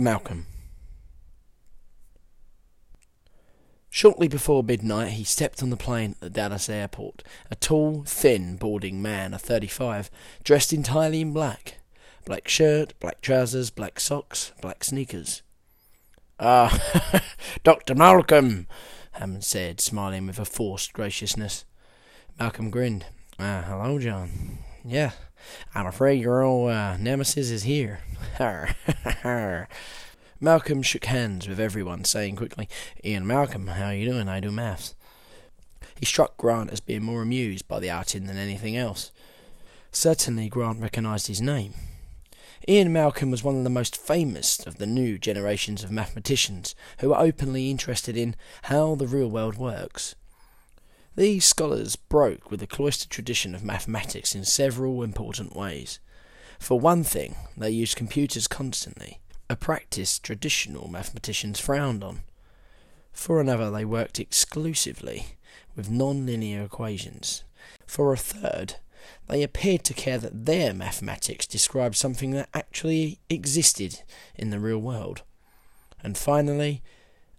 Malcolm. Shortly before midnight, he stepped on the plane at the Dallas airport. A tall, thin, balding man of 35, dressed entirely in black. Black shirt, black trousers, black socks, black sneakers. Ah, Dr. Malcolm, Hammond said, smiling with a forced graciousness. Malcolm grinned. Ah, hello, John. Yeah, I'm afraid your old uh, nemesis is here. Malcolm shook hands with everyone, saying quickly, Ian Malcolm, how are you doing? I do maths. He struck Grant as being more amused by the outing than anything else. Certainly Grant recognised his name. Ian Malcolm was one of the most famous of the new generations of mathematicians who were openly interested in how the real world works. These scholars broke with the cloistered tradition of mathematics in several important ways. For one thing, they used computers constantly, a practice traditional mathematicians frowned on. For another, they worked exclusively with non-linear equations. For a third, they appeared to care that their mathematics described something that actually existed in the real world. And finally,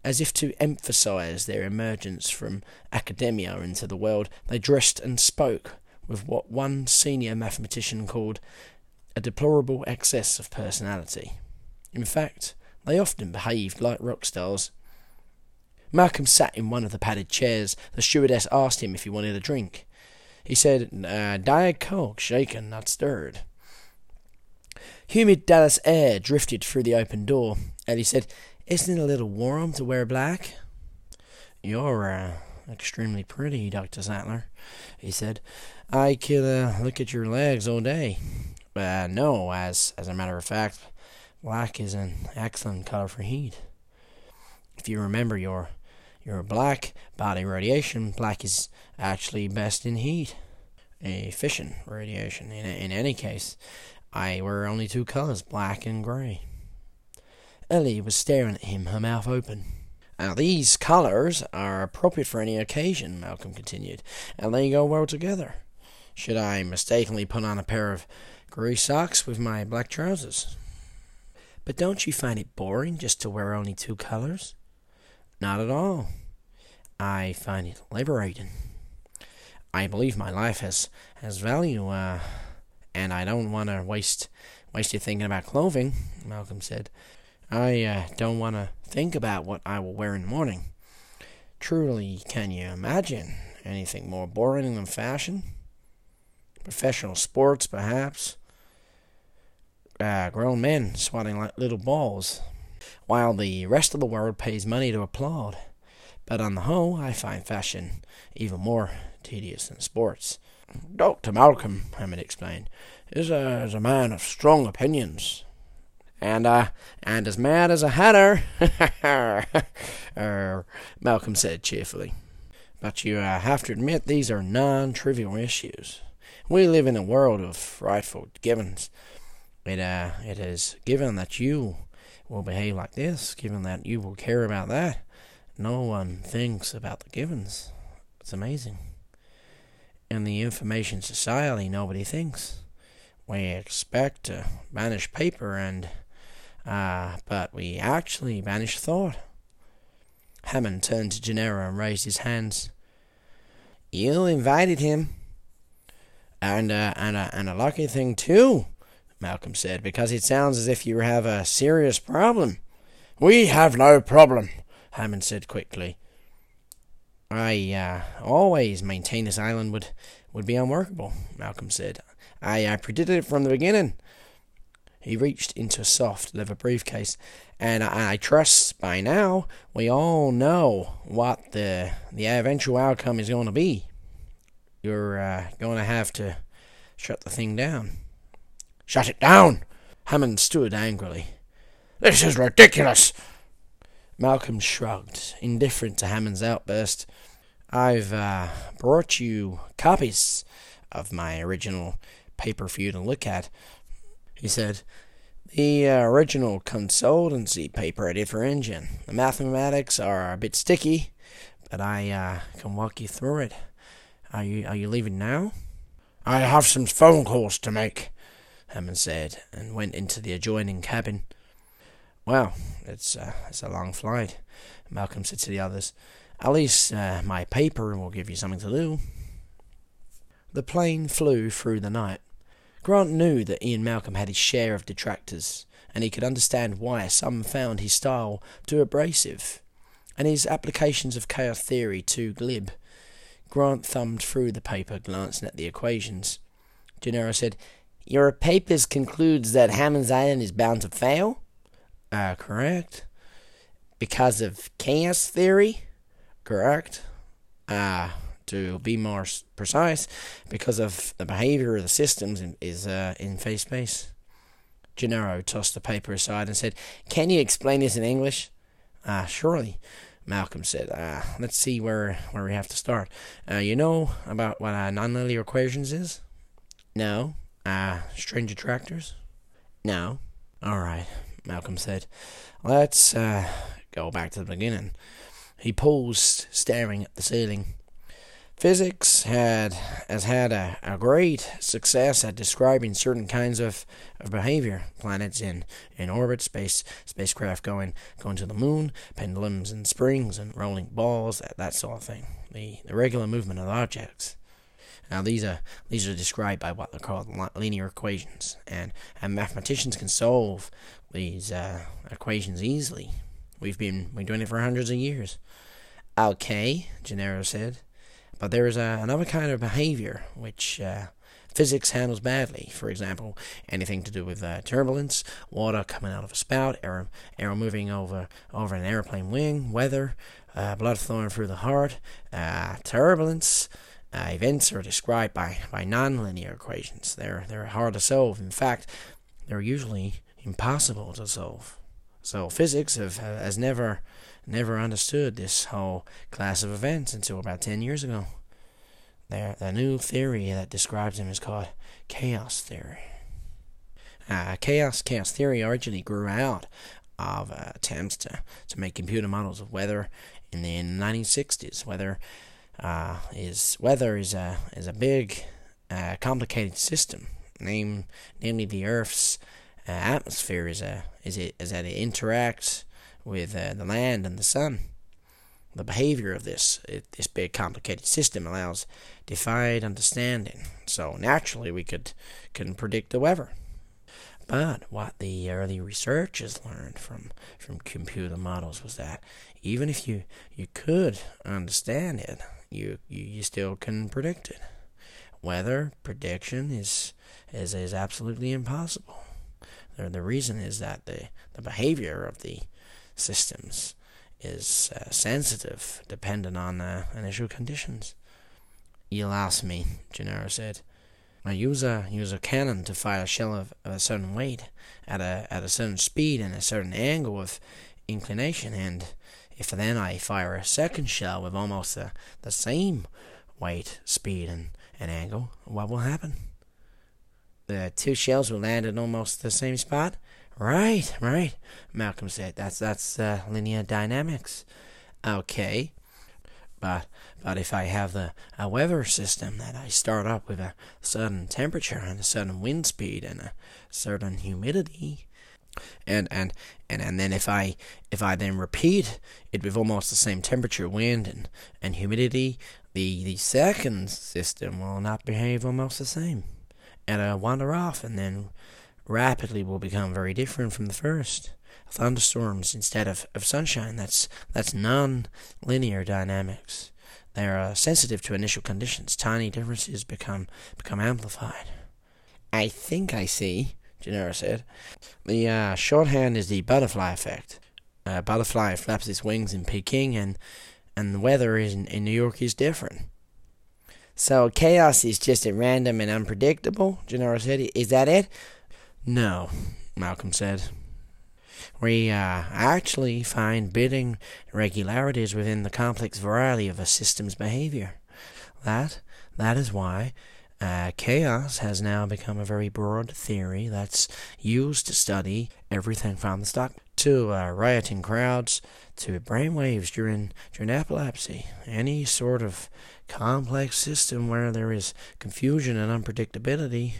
as if to emphasize their emergence from academia into the world, they dressed and spoke with what one senior mathematician called a deplorable excess of personality. In fact, they often behaved like rock stars. Malcolm sat in one of the padded chairs. The stewardess asked him if he wanted a drink. He said, uh, Diet Coke, shaken, not stirred. Humid Dallas air drifted through the open door, and he said, isn't it a little warm to wear black? You're uh, extremely pretty, Dr. Sattler, he said. I could uh, look at your legs all day. Uh, no, as, as a matter of fact, black is an excellent color for heat. If you remember your your black body radiation, black is actually best in heat. Efficient radiation. In, in any case, I wear only two colors, black and gray. Ellie was staring at him, her mouth open. Now, these colours are appropriate for any occasion, Malcolm continued, and they go well together. Should I mistakenly put on a pair of grey socks with my black trousers? But don't you find it boring just to wear only two colours? Not at all. I find it liberating. I believe my life has has value, uh, and I don't want to waste waste it thinking about clothing. Malcolm said. I uh, don't want to think about what I will wear in the morning. Truly, can you imagine anything more boring than fashion? Professional sports, perhaps. Uh, grown men swatting like little balls, while the rest of the world pays money to applaud. But on the whole, I find fashion even more tedious than sports. Dr. Malcolm, Hammond explained, is a, is a man of strong opinions and uh, and as mad as a hatter, er, Malcolm said cheerfully. But you uh, have to admit these are non-trivial issues. We live in a world of frightful givens. It uh, it is given that you will behave like this, given that you will care about that. No one thinks about the givens. It's amazing. In the information society, nobody thinks. We expect to banish paper and Ah, but we actually banished thought. Hammond turned to Gennaro and raised his hands. You invited him. And, uh, and, uh, and a lucky thing, too, Malcolm said, because it sounds as if you have a serious problem. We have no problem, Hammond said quickly. I uh, always maintained this island would, would be unworkable, Malcolm said. I, I predicted it from the beginning. He reached into a soft leather briefcase, and I, I, trust by now we all know what the the eventual outcome is going to be. You're uh, going to have to shut the thing down. Shut it down! Hammond stood angrily. This is ridiculous! Malcolm shrugged, indifferent to Hammond's outburst. I've uh, brought you copies of my original paper for you to look at he said. The uh, original consultancy paper I did for InGen. The mathematics are a bit sticky, but I uh, can walk you through it. Are you are you leaving now? I have some phone calls to make, Hammond said, and went into the adjoining cabin. Well, it's, uh, it's a long flight, Malcolm said to the others. At least uh, my paper will give you something to do. The plane flew through the night. Grant knew that Ian Malcolm had his share of detractors, and he could understand why some found his style too abrasive, and his applications of chaos theory too glib. Grant thumbed through the paper, glancing at the equations. Gennaro said, Your papers concludes that Hammond's Island is bound to fail? Uh, correct. Because of chaos theory? Correct. Ah, uh, to be more precise, because of the behavior of the systems in, is uh, in phase space. Gennaro tossed the paper aside and said, Can you explain this in English? Ah, uh, surely. Malcolm said, uh, let's see where, where we have to start. Uh, you know about what uh, nonlinear equations is? No. Uh, strange attractors? No. All right, Malcolm said. Let's uh, go back to the beginning. He paused, staring at the ceiling. Physics had has had a, a great success at describing certain kinds of, of behavior. Planets in, in orbit, space spacecraft going going to the moon, pendulums and springs and rolling balls, that, that sort of thing. The, the regular movement of objects. Now these are these are described by what they're called linear equations, and, and mathematicians can solve these uh, equations easily. We've been been doing it for hundreds of years. Okay, Gennaro said. But there is a, another kind of behavior which uh, physics handles badly. For example, anything to do with uh, turbulence, water coming out of a spout, air, air moving over over an airplane wing, weather, uh, blood flowing through the heart, uh, turbulence. Uh, events are described by, by nonlinear equations. They're they're hard to solve. In fact, they're usually impossible to solve. So physics have, has never never understood this whole class of events until about 10 years ago. The new theory that describes them is called chaos theory. Uh, chaos chaos theory originally grew out of uh, attempts to, to make computer models of weather in the 1960s. Weather uh, is weather is a is a big, uh, complicated system. Name namely the Earth's uh, atmosphere is a is it is that it interacts with uh, the land and the sun. The behavior of this this big complicated system allows defied understanding. So naturally, we could couldn't predict the weather. But what the early researchers learned from, from computer models was that even if you, you could understand it, you, you, you still couldn't predict it. Weather prediction is, is, is absolutely impossible. The, the reason is that the, the behavior of the systems is uh, sensitive, depending on uh, initial conditions. You'll ask me, Gennaro said. I use a use a cannon to fire a shell of, of a certain weight at a at a certain speed and a certain angle of inclination, and if then I fire a second shell with almost the, the same weight, speed, and, and angle, what will happen? The two shells will land at almost the same spot, Right, right. Malcolm said that's that's uh, linear dynamics. Okay, but but if I have the a weather system that I start up with a certain temperature and a certain wind speed and a certain humidity, and and and and then if I if I then repeat it with almost the same temperature, wind, and and humidity, the the second system will not behave almost the same, and I wander off, and then rapidly will become very different from the first. Thunderstorms instead of, of sunshine, that's, that's non linear dynamics. They are uh, sensitive to initial conditions. Tiny differences become, become amplified. I think I see, Gennaro said. The uh, shorthand is the butterfly effect. A butterfly flaps its wings in Peking, and, and the weather in, in New York is different. So chaos is just at random and unpredictable, Gennaro said. Is that it? No, Malcolm said. We uh, actually find bidding irregularities within the complex variety of a system's behavior. That that is why uh, chaos has now become a very broad theory that's used to study everything from the stock to uh, rioting crowds to brainwaves during during epilepsy. Any sort of complex system where there is confusion and unpredictability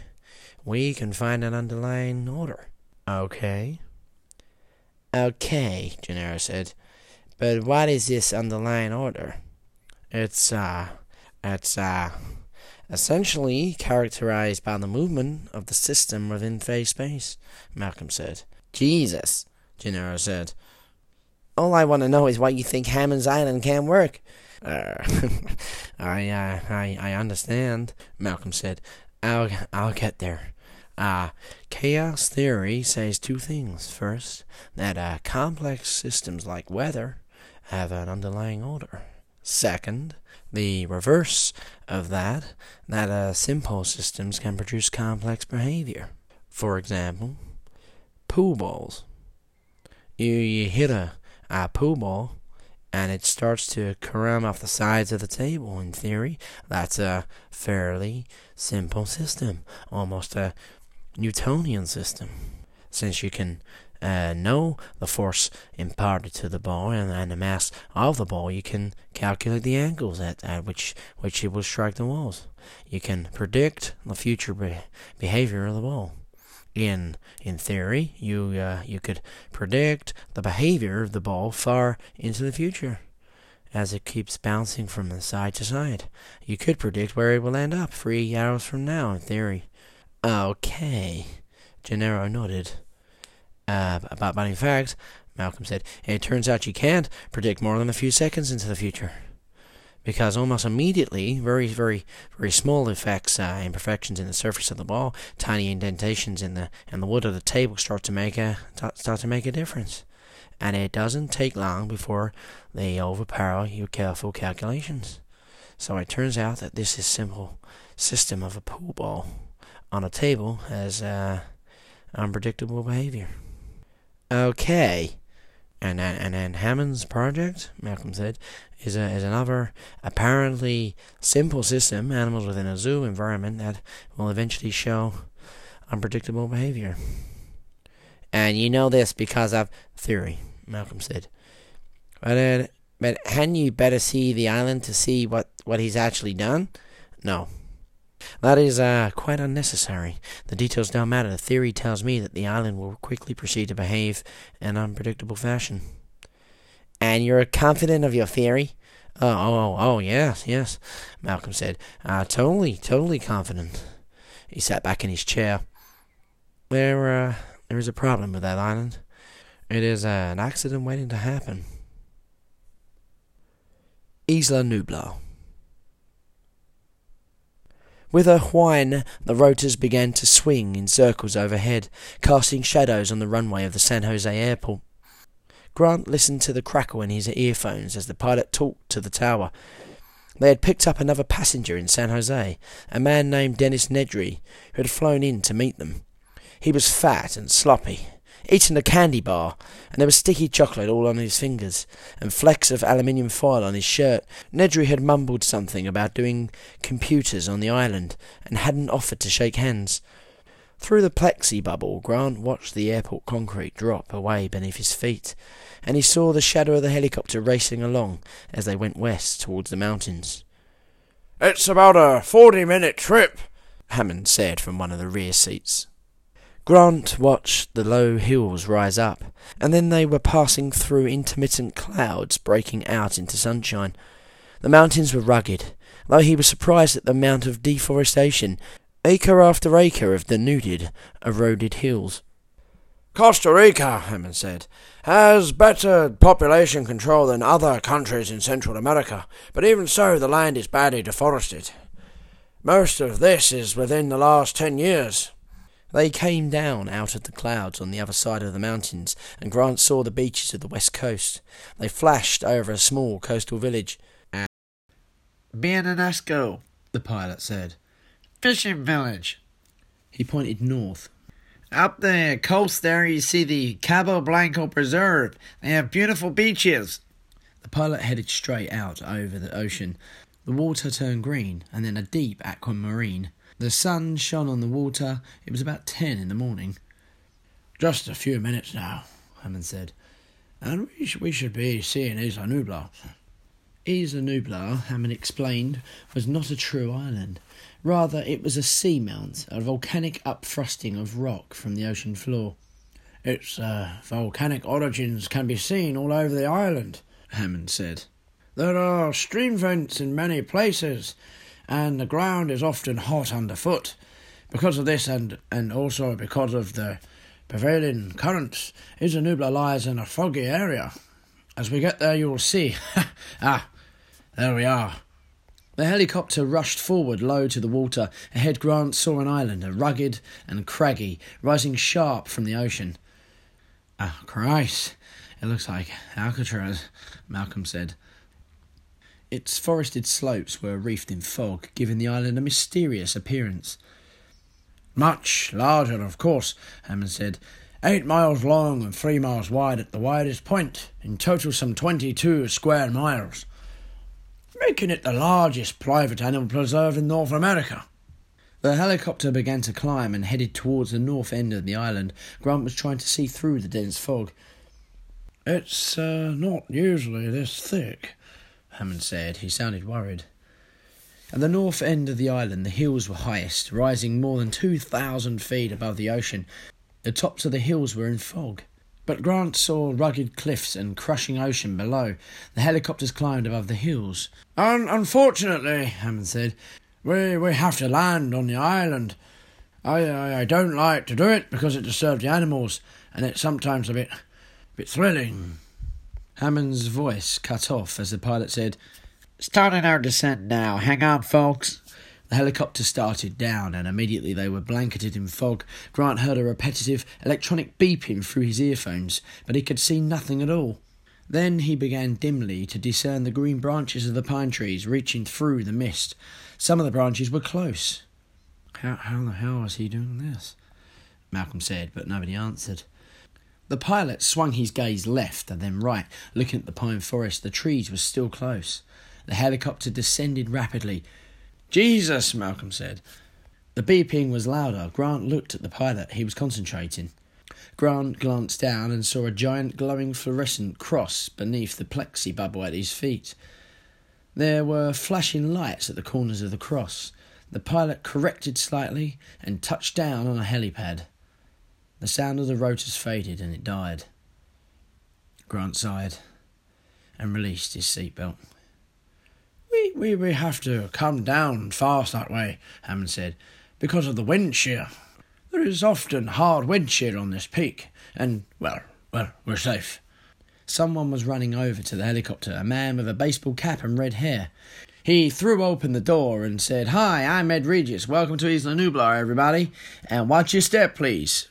we can find an underlying order. Okay. Okay, Gennaro said. But what is this underlying order? It's, uh, it's, uh, essentially characterized by the movement of the system within phase space, Malcolm said. Jesus, Gennaro said. All I want to know is why you think Hammond's Island can't work. Uh, I, uh, I, I understand, Malcolm said. I'll, I'll get there. Uh, chaos theory says two things. First, that uh, complex systems like weather have an underlying order. Second, the reverse of that, that uh, simple systems can produce complex behavior. For example, pool balls. You, you hit a, a pool ball and it starts to carom off the sides of the table. In theory, that's a fairly simple system, almost a Newtonian system, since you can uh, know the force imparted to the ball and, and, the mass of the ball, you can calculate the angles at, at which which it will strike the walls. You can predict the future be- behavior of the ball. In in theory, you uh, you could predict the behavior of the ball far into the future, as it keeps bouncing from side to side. You could predict where it will end up three hours from now. In theory. Okay, Gennaro nodded. Uh, but, but in fact, Malcolm said, it turns out you can't predict more than a few seconds into the future. Because almost immediately, very, very, very small effects, uh, imperfections in the surface of the ball, tiny indentations in the in the wood of the table start to make a start to make a difference, and it doesn't take long before they overpower your careful calculations. So it turns out that this is simple system of a pool ball on a table has uh, unpredictable behavior. Okay. And and then Hammond's project, Malcolm said, is a, is another apparently simple system, animals within a zoo environment that will eventually show unpredictable behavior. And you know this because of theory, Malcolm said. But uh, but hadn't you better see the island to see what, what he's actually done? No, that is uh, quite unnecessary. The details don't matter. The theory tells me that the island will quickly proceed to behave in an unpredictable fashion. And you're confident of your theory? Oh, oh, oh, oh yes, yes, Malcolm said. Uh, totally, totally confident. He sat back in his chair. There, uh, there is a problem with that island. It is uh, an accident waiting to happen. Isla Nublar. With a whine, the rotors began to swing in circles overhead, casting shadows on the runway of the San Jose airport. Grant listened to the crackle in his earphones as the pilot talked to the tower. They had picked up another passenger in San Jose, a man named Dennis Nedry, who had flown in to meet them. He was fat and sloppy, eating a candy bar, and there was sticky chocolate all on his fingers, and flecks of aluminium foil on his shirt. Nedry had mumbled something about doing computers on the island, and hadn't offered to shake hands. Through the plexi bubble, Grant watched the airport concrete drop away beneath his feet, and he saw the shadow of the helicopter racing along as they went west towards the mountains. It's about a forty minute trip, Hammond said from one of the rear seats. Grant watched the low hills rise up, and then they were passing through intermittent clouds breaking out into sunshine. The mountains were rugged, though he was surprised at the amount of deforestation, acre after acre of denuded, eroded hills. Costa Rica, Hammond said, has better population control than other countries in Central America, but even so the land is badly deforested. Most of this is within the last ten years. They came down out of the clouds on the other side of the mountains, and Grant saw the beaches of the west coast. They flashed over a small coastal village. Bahía Anasco, the pilot said. Fishing village. He pointed north. Up the coast there you see the Cabo Blanco Preserve. They have beautiful beaches. The pilot headed straight out over the ocean. The water turned green, and then a deep aquamarine the sun shone on the water. It was about ten in the morning. Just a few minutes now, Hammond said, and we, sh- we should be seeing Isla Nublar. Isla Nublar, Hammond explained, was not a true island. Rather, it was a seamount, a volcanic upthrusting of rock from the ocean floor. Its uh, volcanic origins can be seen all over the island, Hammond said. There are stream vents in many places, and the ground is often hot underfoot. Because of this, and, and also because of the prevailing currents, Isla lies in a foggy area. As we get there, you will see. ah, there we are. The helicopter rushed forward low to the water. Ahead, Grant saw an island, rugged and craggy, rising sharp from the ocean. Ah, Christ, it looks like Alcatraz, Malcolm said. Its forested slopes were wreathed in fog, giving the island a mysterious appearance. Much larger, of course, Hammond said. Eight miles long and three miles wide at the widest point, in total some twenty-two square miles, making it the largest private animal preserve in North America. The helicopter began to climb and headed towards the north end of the island. Grant was trying to see through the dense fog. It's uh, not usually this thick, Hammond said. He sounded worried. At the north end of the island, the hills were highest, rising more than 2,000 feet above the ocean. The tops of the hills were in fog. But Grant saw rugged cliffs and crushing ocean below. The helicopters climbed above the hills. Un- unfortunately, Hammond said, we, we have to land on the island. I, I, I don't like to do it because it disturbs the animals, and it's sometimes a bit, a bit thrilling. Hammond's voice cut off as the pilot said, Starting our descent now. Hang on, folks. The helicopter started down, and immediately they were blanketed in fog. Grant heard a repetitive electronic beeping through his earphones, but he could see nothing at all. Then he began dimly to discern the green branches of the pine trees reaching through the mist. Some of the branches were close. How, how the hell was he doing this? Malcolm said, but nobody answered. The pilot swung his gaze left and then right, looking at the pine forest. The trees were still close. The helicopter descended rapidly. Jesus, Malcolm said. The beeping was louder. Grant looked at the pilot. He was concentrating. Grant glanced down and saw a giant glowing fluorescent cross beneath the plexi bubble at his feet. There were flashing lights at the corners of the cross. The pilot corrected slightly and touched down on a helipad. The sound of the rotors faded and it died. Grant sighed and released his seatbelt. We, we, we have to come down fast that way, Hammond said, because of the wind shear. There is often hard wind shear on this peak, and, well, well, we're safe. Someone was running over to the helicopter, a man with a baseball cap and red hair. He threw open the door and said, Hi, I'm Ed Regis. Welcome to Isla Nublar, everybody. And watch your step, please.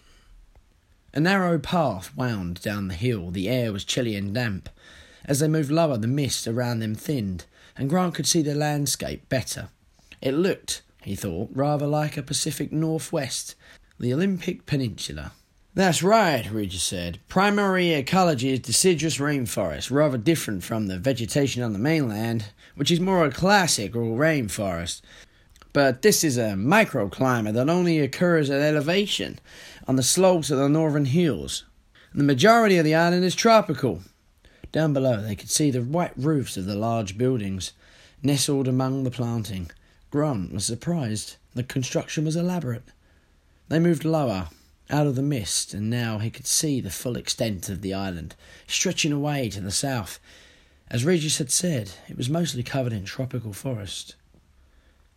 A narrow path wound down the hill. The air was chilly and damp. As they moved lower, the mist around them thinned, and Grant could see the landscape better. It looked, he thought, rather like a Pacific Northwest, the Olympic Peninsula. That's right, Regis said. Primary ecology is deciduous rainforest, rather different from the vegetation on the mainland, which is more a classic or rainforest. But this is a microclimate that only occurs at elevation, on the slopes of the northern hills. The majority of the island is tropical. Down below, they could see the white roofs of the large buildings, nestled among the planting. Grant was surprised. The construction was elaborate. They moved lower, out of the mist, and now he could see the full extent of the island, stretching away to the south. As Regis had said, it was mostly covered in tropical forest.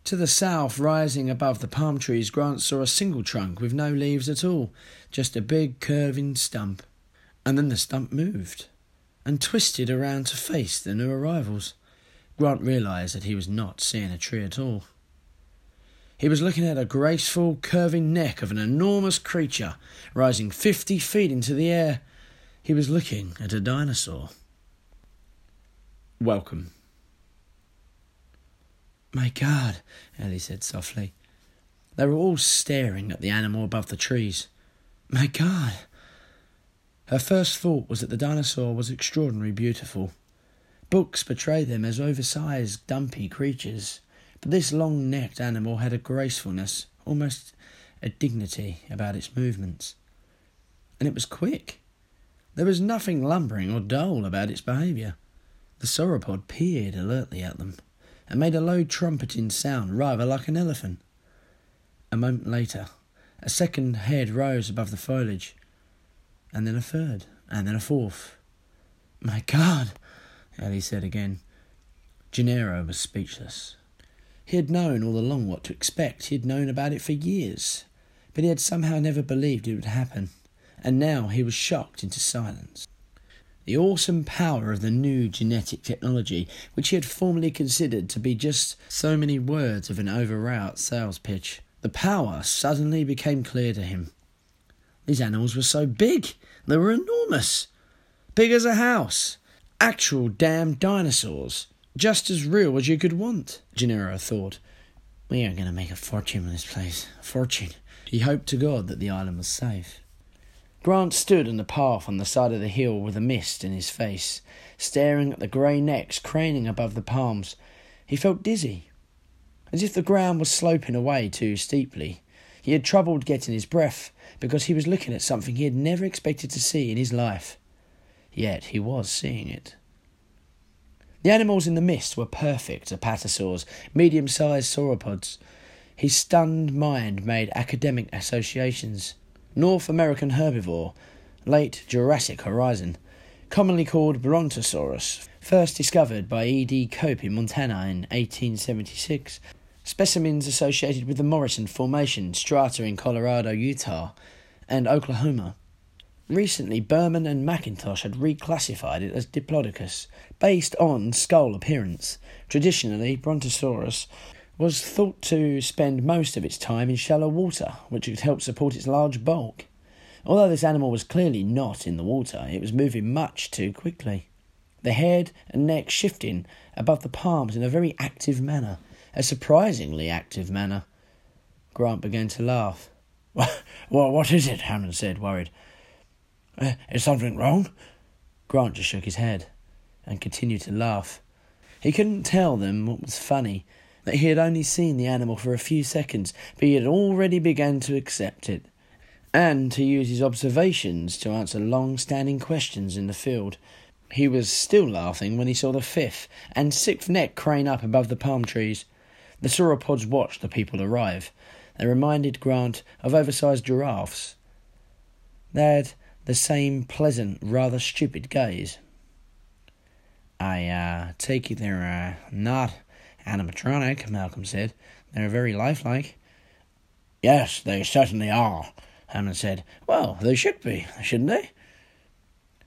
To the south, rising above the palm trees, Grant saw a single trunk with no leaves at all, just a big curving stump. And then the stump moved and twisted around to face the new arrivals. Grant realized that he was not seeing a tree at all. He was looking at a graceful, curving neck of an enormous creature rising fifty feet into the air. He was looking at a dinosaur. Welcome. My God, Ellie said softly. They were all staring at the animal above the trees. My God. Her first thought was that the dinosaur was extraordinarily beautiful. Books portray them as oversized, dumpy creatures, but this long necked animal had a gracefulness, almost a dignity about its movements. And it was quick. There was nothing lumbering or dull about its behaviour. The sauropod peered alertly at them and made a low trumpeting sound rather like an elephant. A moment later, a second head rose above the foliage. and then a third, and then a fourth. My God, Ellie said again. Gennaro was speechless. He had known all along what to expect. He had known about it for years. But he had somehow never believed it would happen. And now he was shocked into silence. The awesome power of the new genetic technology, which he had formerly considered to be just so many words of an overwrought sales pitch, the power suddenly became clear to him. These animals were so big, they were enormous. Big as a house. Actual damn dinosaurs. Just as real as you could want, Gennaro thought. We are going to make a fortune with this place. A fortune. He hoped to God that the island was safe. Grant stood on the path on the side of the hill with a mist in his face, staring at the grey necks craning above the palms. He felt dizzy, as if the ground was sloping away too steeply. He had troubled getting his breath because he was looking at something he had never expected to see in his life. Yet he was seeing it. The animals in the mist were perfect apatosaurs, medium sized sauropods. His stunned mind made academic associations. North American herbivore, late Jurassic Horizon, commonly called Brontosaurus, first discovered by E.D. Cope in Montana in 1876. Specimens associated with the Morrison Formation strata in Colorado, Utah, and Oklahoma. Recently, Berman and McIntosh had reclassified it as Diplodocus, based on skull appearance. Traditionally, Brontosaurus was thought to spend most of its time in shallow water, which would help support its large bulk. Although this animal was clearly not in the water, it was moving much too quickly. The head and neck shifting above the palms in a very active manner, a surprisingly active manner. Grant began to laugh. Well, what is it? Hammond said, worried. Uh, is something wrong? Grant just shook his head and continued to laugh. He couldn't tell them what was funny, that he had only seen the animal for a few seconds, but he had already begun to accept it, and to use his observations to answer long standing questions in the field. He was still laughing when he saw the fifth and sixth neck crane up above the palm trees. The sauropods watched the people arrive. They reminded Grant of oversized giraffes. They had the same pleasant, rather stupid gaze. I uh, take it they're uh, not animatronic, Malcolm said. They're very lifelike. Yes, they certainly are, Hammond said. Well, they should be, shouldn't they?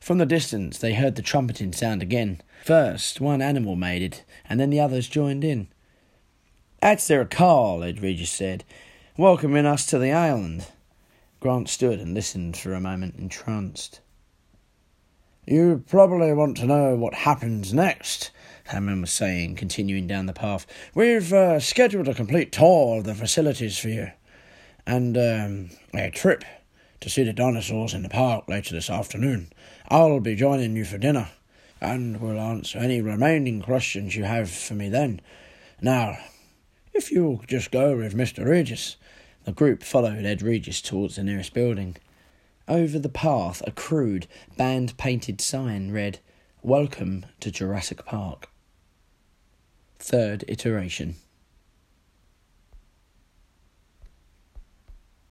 From the distance, they heard the trumpeting sound again. First, one animal made it, and then the others joined in. That's their call, Ed Regis said, welcoming us to the island. Grant stood and listened for a moment, entranced. You probably want to know what happens next, Hammond was saying, continuing down the path. We've uh, scheduled a complete tour of the facilities for you, and um, a trip to see the dinosaurs in the park later this afternoon. I'll be joining you for dinner, and will answer any remaining questions you have for me then. Now, if you'll just go with Mr. Regis. The group followed Ed Regis towards the nearest building. Over the path, a crude, band painted sign read, Welcome to Jurassic Park. Third iteration.